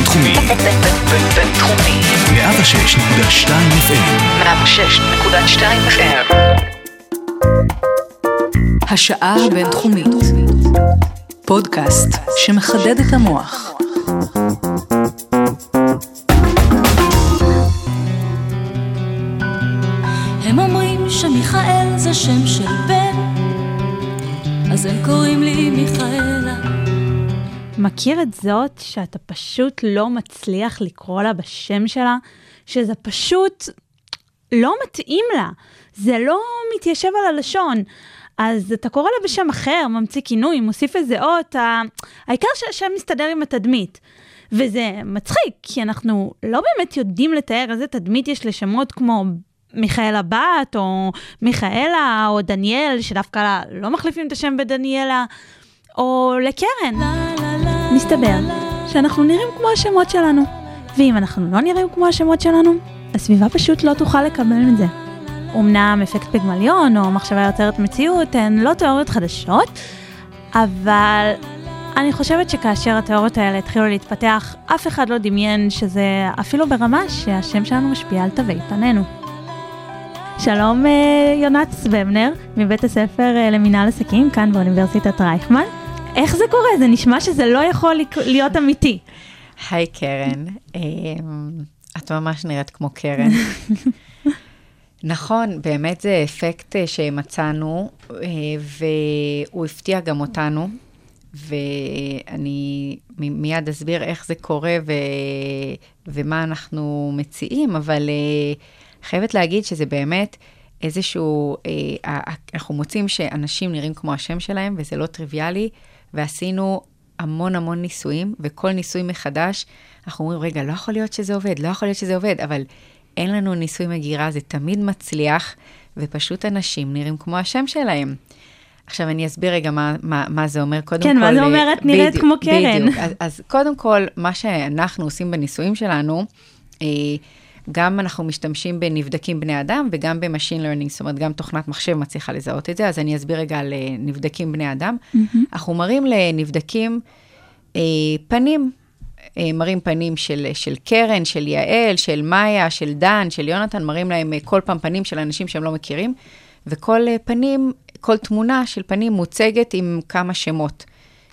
בינתחומי. בינתחומי. 106.2 FM. 106.2 FM. השעה הבינתחומית. פודקאסט שמחדד את המוח. הם אומרים שמיכאל זה שם של בן, אז הם קוראים לי מיכאלה. מכיר את זאת שאתה פשוט לא מצליח לקרוא לה בשם שלה? שזה פשוט לא מתאים לה. זה לא מתיישב על הלשון. אז אתה קורא לה בשם אחר, ממציא כינוי, מוסיף איזה אות. העיקר שהשם מסתדר עם התדמית. וזה מצחיק, כי אנחנו לא באמת יודעים לתאר איזה תדמית יש לשמות כמו מיכאל הבת, או מיכאלה, או דניאל, שדווקא לא מחליפים את השם בדניאלה, או לקרן. מסתבר שאנחנו נראים כמו השמות שלנו, ואם אנחנו לא נראים כמו השמות שלנו, הסביבה פשוט לא תוכל לקבל את זה. אמנם אפקט פיגמליון או מחשבה יוצרת מציאות הן לא תיאוריות חדשות, אבל אני חושבת שכאשר התיאוריות האלה התחילו להתפתח, אף אחד לא דמיין שזה אפילו ברמה שהשם שלנו משפיע על תווי פנינו. שלום אה, יונת סבבנר, מבית הספר אה, למינהל עסקים כאן באוניברסיטת רייכמן. איך זה קורה? זה נשמע שזה לא יכול להיות אמיתי. היי קרן, אמ, את ממש נראית כמו קרן. נכון, באמת זה אפקט אה, שמצאנו, והוא הפתיע גם אותנו, ואני מיד אסביר איך זה קורה ו... ומה אנחנו מציעים, אבל חייבת להגיד שזה באמת איזשהו, אה, אנחנו מוצאים שאנשים נראים כמו השם שלהם, וזה לא טריוויאלי, ועשינו המון המון ניסויים, וכל ניסוי מחדש, אנחנו אומרים, רגע, לא יכול להיות שזה עובד, לא יכול להיות שזה עובד, אבל אין לנו ניסוי מגירה, זה תמיד מצליח, ופשוט אנשים נראים כמו השם שלהם. עכשיו אני אסביר רגע מה, מה, מה זה אומר. קודם כן, כל... כן, מה זה אומר את נראית כמו קרן. בדיוק. אז, אז קודם כל, מה שאנחנו עושים בניסויים שלנו, אה, גם אנחנו משתמשים בנבדקים בני אדם וגם ב machine learning, זאת אומרת, גם תוכנת מחשב מצליחה לזהות את זה, אז אני אסביר רגע על אה, נבדקים בני אדם. Mm-hmm. אנחנו מראים לנבדקים אה, פנים, אה, מראים פנים של, של קרן, של יעל, של מאיה, של דן, של יונתן, מראים להם אה, כל פעם פנים של אנשים שהם לא מכירים, וכל אה, פנים, כל תמונה של פנים מוצגת עם כמה שמות.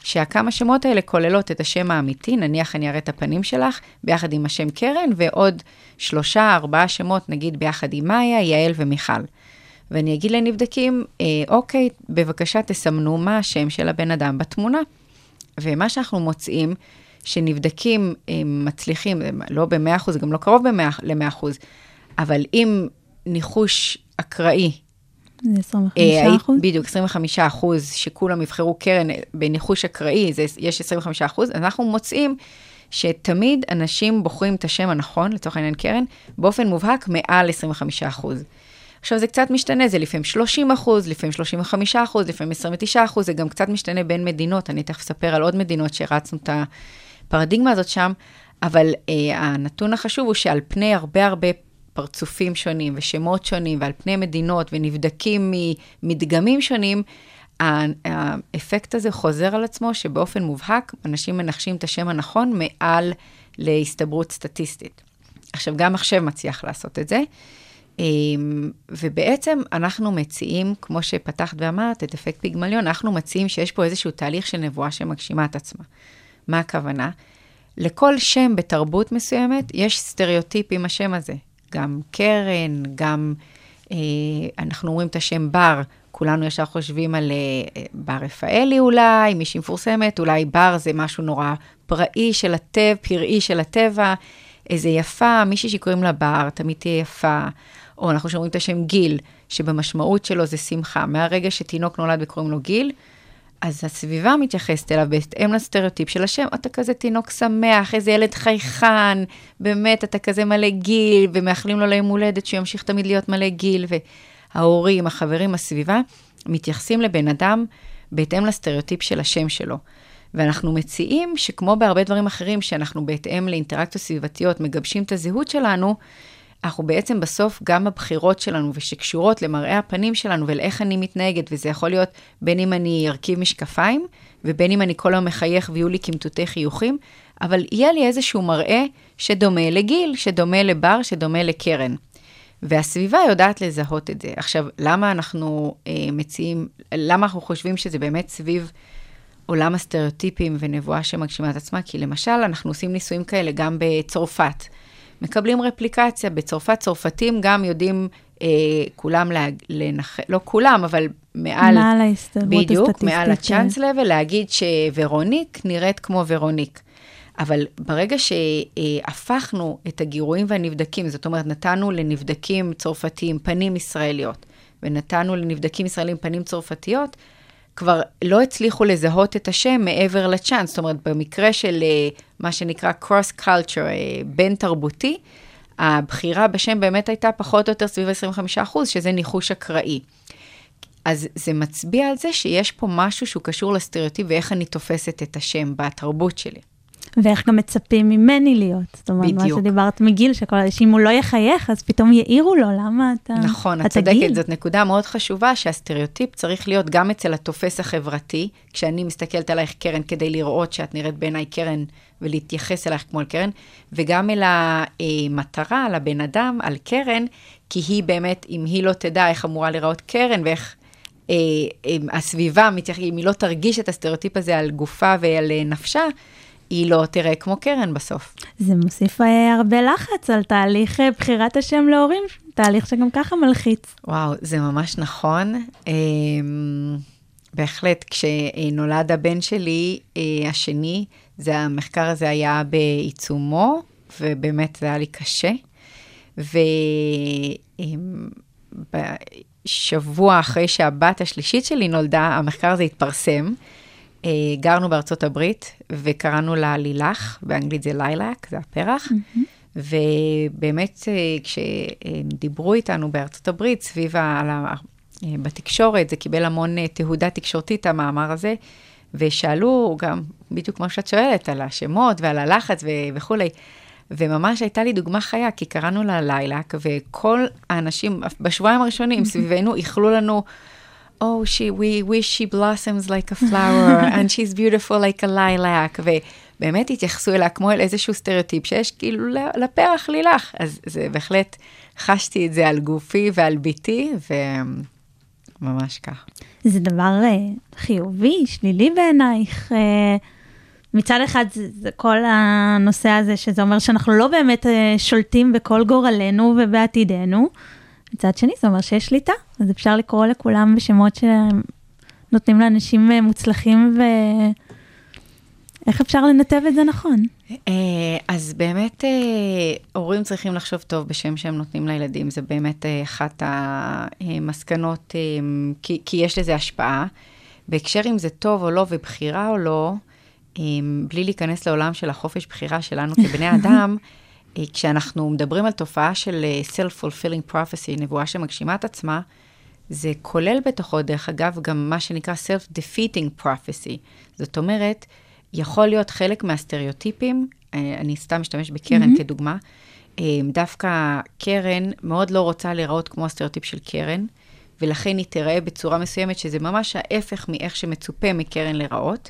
שהכמה שמות האלה כוללות את השם האמיתי, נניח אני אראה את הפנים שלך, ביחד עם השם קרן, ועוד שלושה, ארבעה שמות, נגיד ביחד עם מאיה, יעל ומיכל. ואני אגיד לנבדקים, אה, אוקיי, בבקשה תסמנו מה השם של הבן אדם בתמונה. ומה שאנחנו מוצאים, שנבדקים אה, מצליחים, לא ב-100%, גם לא קרוב ל-100%, אבל עם ניחוש אקראי זה 25 אה, אחוז? בדיוק, 25 אחוז, שכולם יבחרו קרן בניחוש אקראי, זה, יש 25 אחוז, אנחנו מוצאים שתמיד אנשים בוחרים את השם הנכון, לצורך העניין קרן, באופן מובהק מעל 25 אחוז. עכשיו זה קצת משתנה, זה לפעמים 30 אחוז, לפעמים 35 אחוז, לפעמים 29 אחוז, זה גם קצת משתנה בין מדינות, אני תכף אספר על עוד מדינות שהרצנו את הפרדיגמה הזאת שם, אבל אה, הנתון החשוב הוא שעל פני הרבה הרבה פרצופים שונים ושמות שונים ועל פני מדינות ונבדקים ממדגמים שונים, האפקט הזה חוזר על עצמו שבאופן מובהק אנשים מנחשים את השם הנכון מעל להסתברות סטטיסטית. עכשיו, גם מחשב מצליח לעשות את זה, אמ, ובעצם אנחנו מציעים, כמו שפתחת ואמרת, את אפקט פיגמליון, אנחנו מציעים שיש פה איזשהו תהליך של נבואה שמגשימה את עצמה. מה הכוונה? לכל שם בתרבות מסוימת יש סטריאוטיפ עם השם הזה. גם קרן, גם אה, אנחנו אומרים את השם בר, כולנו ישר חושבים על אה, בר רפאלי אולי, מישהי מפורסמת, אולי בר זה משהו נורא פראי של הטבע, פראי של הטבע, איזה יפה, מישהי שקוראים לה בר, תמיד תהיה יפה. או אנחנו שומעים את השם גיל, שבמשמעות שלו זה שמחה. מהרגע שתינוק נולד וקוראים לו גיל, אז הסביבה מתייחסת אליו בהתאם לסטריאוטיפ של השם, אתה כזה תינוק שמח, איזה ילד חייכן, באמת, אתה כזה מלא גיל, ומאחלים לו ליום הולדת שהוא ימשיך תמיד להיות מלא גיל, וההורים, החברים, הסביבה, מתייחסים לבן אדם בהתאם לסטריאוטיפ של השם שלו. ואנחנו מציעים שכמו בהרבה דברים אחרים, שאנחנו בהתאם לאינטראקציות סביבתיות מגבשים את הזהות שלנו, אנחנו בעצם בסוף, גם הבחירות שלנו ושקשורות למראה הפנים שלנו ולאיך אני מתנהגת, וזה יכול להיות בין אם אני ארכיב משקפיים, ובין אם אני כל היום מחייך ויהיו לי קמטוטי חיוכים, אבל יהיה לי איזשהו מראה שדומה לגיל, שדומה לבר, שדומה לקרן. והסביבה יודעת לזהות את זה. עכשיו, למה אנחנו אה, מציעים, למה אנחנו חושבים שזה באמת סביב עולם הסטריאוטיפים ונבואה שמגשימה את עצמה? כי למשל, אנחנו עושים ניסויים כאלה גם בצרפת. מקבלים רפליקציה, בצרפת צרפתים גם יודעים אה, כולם לה, לנח... לא כולם, אבל מעל... מעל ההסתברות בדיוק, הסטטיסטית. מעל הצ'אנס לבל, להגיד שורוניק נראית כמו ורוניק. אבל ברגע שהפכנו את הגירויים והנבדקים, זאת אומרת, נתנו לנבדקים צרפתיים פנים ישראליות, ונתנו לנבדקים ישראלים פנים צרפתיות, כבר לא הצליחו לזהות את השם מעבר לצ'אנס. זאת אומרת, במקרה של אה, מה שנקרא cross culture, אה, בין תרבותי, הבחירה בשם באמת הייתה פחות או יותר סביב 25%, שזה ניחוש אקראי. אז זה מצביע על זה שיש פה משהו שהוא קשור לסטריאוטיפ ואיך אני תופסת את השם בתרבות שלי. ואיך גם מצפים ממני להיות. זאת אומרת, מה בדיוק. שדיברת מגיל, שכל שאם הוא לא יחייך, אז פתאום יעירו לו, למה אתה... נכון, את צודקת, גיל. זאת נקודה מאוד חשובה, שהסטריאוטיפ צריך להיות גם אצל התופס החברתי, כשאני מסתכלת עלייך קרן כדי לראות שאת נראית בעיניי קרן ולהתייחס אלייך כמו אל קרן, וגם אל המטרה, על הבן אדם, על קרן, כי היא באמת, אם היא לא תדע איך אמורה להיראות קרן ואיך אה, אה, הסביבה, אם היא לא תרגיש את הסטריאוטיפ הזה על גופה ועל אה, נפשה, היא לא תראה כמו קרן בסוף. זה מוסיף אה, הרבה לחץ על תהליך אה, בחירת השם להורים, תהליך שגם ככה מלחיץ. וואו, זה ממש נכון. אמ, בהחלט, כשנולד הבן שלי, אה, השני, זה המחקר הזה היה בעיצומו, ובאמת זה היה לי קשה. ובשבוע אחרי שהבת השלישית שלי נולדה, המחקר הזה התפרסם. אה, גרנו בארצות הברית וקראנו לה לילך, באנגלית זה ליילק, זה הפרח. ובאמת, אה, כשדיברו איתנו בארצות הברית, סביב ה... אה, בתקשורת, זה קיבל המון אה, תהודה תקשורתית, המאמר הזה, ושאלו גם, בדיוק כמו שאת שואלת, על השמות ועל הלחץ ו- וכולי. וממש הייתה לי דוגמה חיה, כי קראנו לה ליילק, וכל האנשים, בשבועיים הראשונים סביבנו, איחלו לנו, Oh, she, we wish she blossoms like a flower, and she's beautiful like a lilac, ובאמת התייחסו אליה כמו אל איזשהו סטריאוטיפ שיש כאילו לפרח לילך. אז זה בהחלט, חשתי את זה על גופי ועל ביתי, וממש כך. זה דבר אה, חיובי, שלילי בעינייך. אה, מצד אחד זה, זה כל הנושא הזה, שזה אומר שאנחנו לא באמת אה, שולטים בכל גורלנו ובעתידנו. מצד שני, זה אומר שיש שליטה, אז אפשר לקרוא לכולם בשמות שנותנים לאנשים אה, מוצלחים, ואיך אפשר לנתב את זה נכון? אה, אז באמת, אה, הורים צריכים לחשוב טוב בשם שהם נותנים לילדים, זה באמת אחת המסקנות, כי, כי יש לזה השפעה. בהקשר אם זה טוב או לא ובחירה או לא, בלי להיכנס לעולם של החופש בחירה שלנו כבני אדם, כשאנחנו מדברים על תופעה של אה, self-fulfilling prophecy, נבואה שמגשימה את עצמה, זה כולל בתוכו, דרך אגב, גם מה שנקרא self-defeating prophecy. זאת אומרת, יכול להיות חלק מהסטריאוטיפים, אה, אני סתם משתמש בקרן mm-hmm. כדוגמה, אה, דווקא קרן מאוד לא רוצה להיראות כמו הסטריאוטיפ של קרן, ולכן היא תיראה בצורה מסוימת, שזה ממש ההפך מאיך שמצופה מקרן להיראות,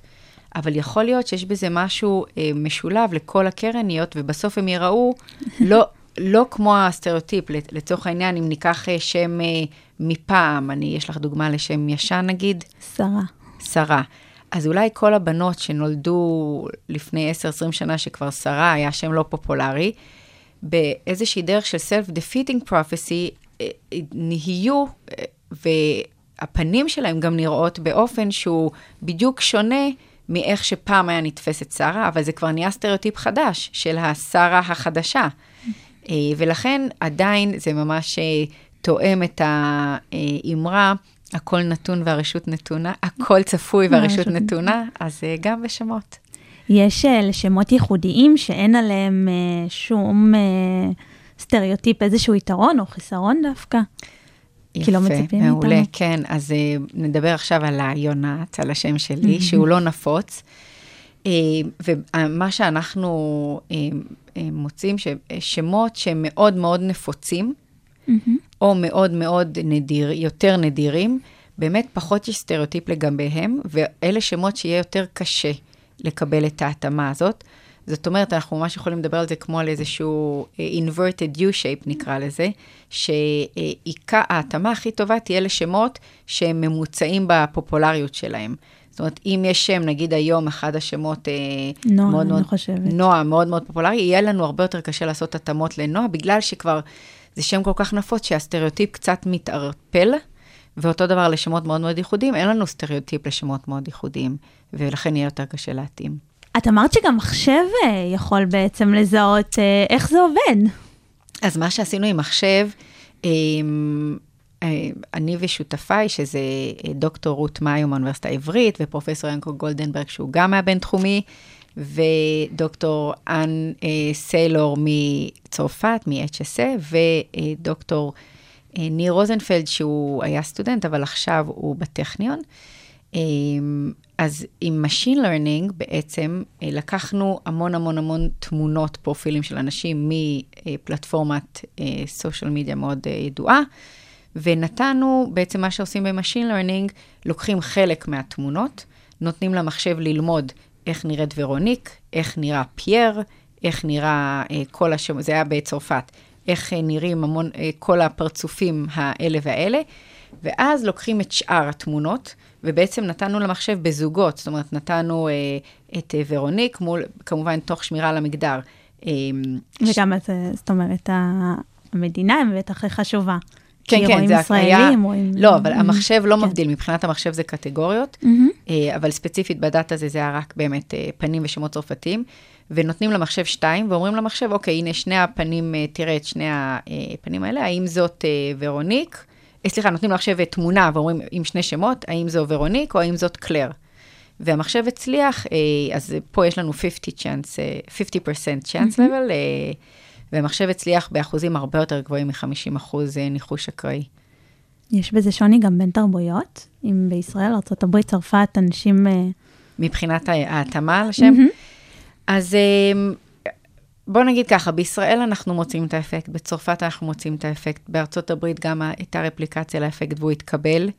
אבל יכול להיות שיש בזה משהו אה, משולב לכל הקרניות, ובסוף הם ייראו לא, לא כמו הסטריאוטיפ. לצורך העניין, אם ניקח אה, שם אה, מפעם, אני, יש לך דוגמה לשם ישן נגיד? שרה. שרה. אז אולי כל הבנות שנולדו לפני 10-20 שנה, שכבר שרה, היה שם לא פופולרי, באיזושהי דרך של self-defeating prophecy, אה, אה, נהיו, אה, והפנים שלהם גם נראות באופן שהוא בדיוק שונה מאיך שפעם היה נתפסת שרה, אבל זה כבר נהיה סטריאוטיפ חדש של השרה החדשה. אה, ולכן עדיין זה ממש אה, תואם את האמרה, הכל נתון והרשות נתונה, הכל צפוי והרשות נתונה, אז אה, גם בשמות. יש לשמות ייחודיים שאין עליהם שום סטריאוטיפ, איזשהו יתרון או חיסרון דווקא. כי לא מצפים יפה, מעולה, מאיתנו. כן. אז אה, נדבר עכשיו על היונת, על השם שלי, שהוא לא נפוץ. אה, ומה שאנחנו אה, מוצאים, ששמות שהם מאוד מאוד נפוצים, או מאוד מאוד נדיר, יותר נדירים, באמת פחות יש סטריאוטיפ לגביהם, ואלה שמות שיהיה יותר קשה לקבל את ההתאמה הזאת. זאת אומרת, אנחנו ממש יכולים לדבר על זה כמו על איזשהו אה, inverted U-shape נקרא לזה, שההתאמה הכי טובה תהיה לשמות שהם ממוצעים בפופולריות שלהם. זאת אומרת, אם יש שם, נגיד היום, אחד השמות אה, נועה, מאוד אני מאוד, חושבת. נועה מאוד מאוד פופולרי, יהיה לנו הרבה יותר קשה לעשות התאמות לנועה, בגלל שכבר זה שם כל כך נפוץ שהסטריאוטיפ קצת מתערפל, ואותו דבר לשמות מאוד מאוד ייחודיים, אין לנו סטריאוטיפ לשמות מאוד ייחודיים, ולכן יהיה יותר קשה להתאים. את אמרת שגם מחשב אה, יכול בעצם לזהות אה, איך זה עובד. אז מה שעשינו עם מחשב, אמ, אה, אני ושותפיי, שזה דוקטור רות מאיו מהאוניברסיטה העברית, ופרופסור ינקו גולדנברג, שהוא גם מהבינתחומי, ודוקטור אה, סיילור מצרפת, מ-HSA, ודוקטור ניר רוזנפלד, שהוא היה סטודנט, אבל עכשיו הוא בטכניון. אז עם Machine Learning בעצם אה, לקחנו המון המון המון תמונות, פרופילים של אנשים מפלטפורמת סושיאל מדיה מאוד אה, ידועה, ונתנו, בעצם מה שעושים ב-Machine Learning, לוקחים חלק מהתמונות, נותנים למחשב ללמוד איך נראית ורוניק, איך נראה פייר, איך נראה אה, כל השם, זה היה בצרפת, איך נראים המון, כל הפרצופים האלה והאלה, ואז לוקחים את שאר התמונות, ובעצם נתנו למחשב בזוגות, זאת אומרת, נתנו אה, את אה, ורוניק מול, כמובן, תוך שמירה על המגדר. אה, וגם, את, אה, זאת אומרת, המדינה הם בטח חשובה. כן, כן, רואים זה היה... ישראלים, רואים... לא, אבל המחשב לא כן. מבדיל, מבחינת המחשב זה קטגוריות, מהמם. אה, אבל ספציפית בדאטה הזה, זה היה רק באמת אה, פנים ושמות צרפתיים, ונותנים למחשב שתיים, ואומרים למחשב, אוקיי, הנה שני הפנים, אה, תראה את שני הפנים האלה, האם זאת אה, ורוניק? אה, סליחה, נותנים למחשב אה, תמונה ואומרים עם שני שמות, האם זו ורוניק או האם זאת קלר. והמחשב הצליח, אה, אז פה יש לנו 50 chance, אה, 50% chance level, והמחשב הצליח באחוזים הרבה יותר גבוהים מ-50 אחוז אה, ניחוש אקראי. יש בזה שוני גם בין תרבויות? אם בישראל, ארה"ב, צרפת, אנשים... מבחינת ההתאמה לשם. אז אמ, בוא נגיד ככה, בישראל אנחנו מוצאים את האפקט, בצרפת אנחנו מוצאים את האפקט, בארצות הברית גם הייתה רפליקציה לאפקט והוא התקבל.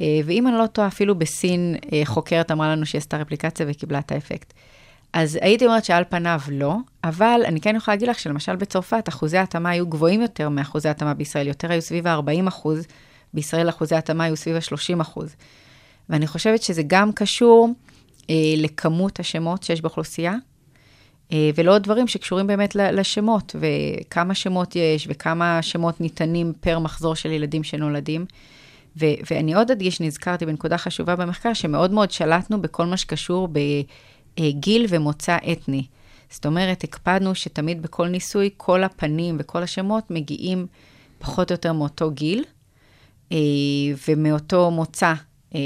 אה, ואם אני לא טועה, אפילו בסין אה, חוקרת אמרה לנו שהיא עשתה רפליקציה וקיבלה את האפקט. אז הייתי אומרת שעל פניו לא, אבל אני כן יכולה להגיד לך שלמשל בצרפת אחוזי ההתאמה היו גבוהים יותר מאחוזי ההתאמה בישראל, יותר היו סביב ה-40 אחוז, בישראל אחוזי ההתאמה היו סביב ה-30 אחוז. ואני חושבת שזה גם קשור אה, לכמות השמות שיש באוכלוסייה, ולא עוד דברים שקשורים באמת לשמות, וכמה שמות יש, וכמה שמות ניתנים פר מחזור של ילדים שנולדים. ו- ואני עוד אדגיש, נזכרתי בנקודה חשובה במחקר, שמאוד מאוד שלטנו בכל מה שקשור בגיל ומוצא אתני. זאת אומרת, הקפדנו שתמיד בכל ניסוי, כל הפנים וכל השמות מגיעים פחות או יותר מאותו גיל, אה, ומאותו מוצא. אה,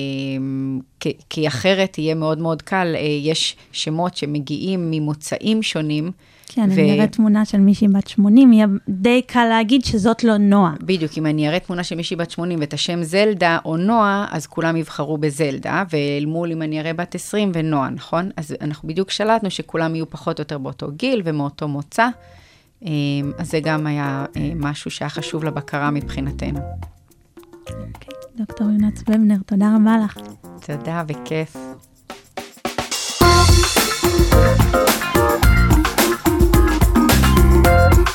כי- אחרת יהיה מאוד מאוד קל, אה, יש שמות שמגיעים ממוצאים שונים. כן, ו- אני אראה תמונה של מישהי בת 80, יהיה די קל להגיד שזאת לא נועה. בדיוק, אם אני אראה תמונה של מישהי בת 80 ואת השם זלדה או נועה, אז כולם יבחרו בזלדה, ואל מול אם אני אראה בת 20 ונועה, נכון? אז אנחנו בדיוק שלטנו שכולם יהיו פחות או יותר באותו גיל ומאותו מוצא. אה, אז זה גם היה אה, משהו שהיה חשוב לבקרה מבחינתנו. דוקטור יונת ובנר, תודה רבה לך. תודה, בכיף.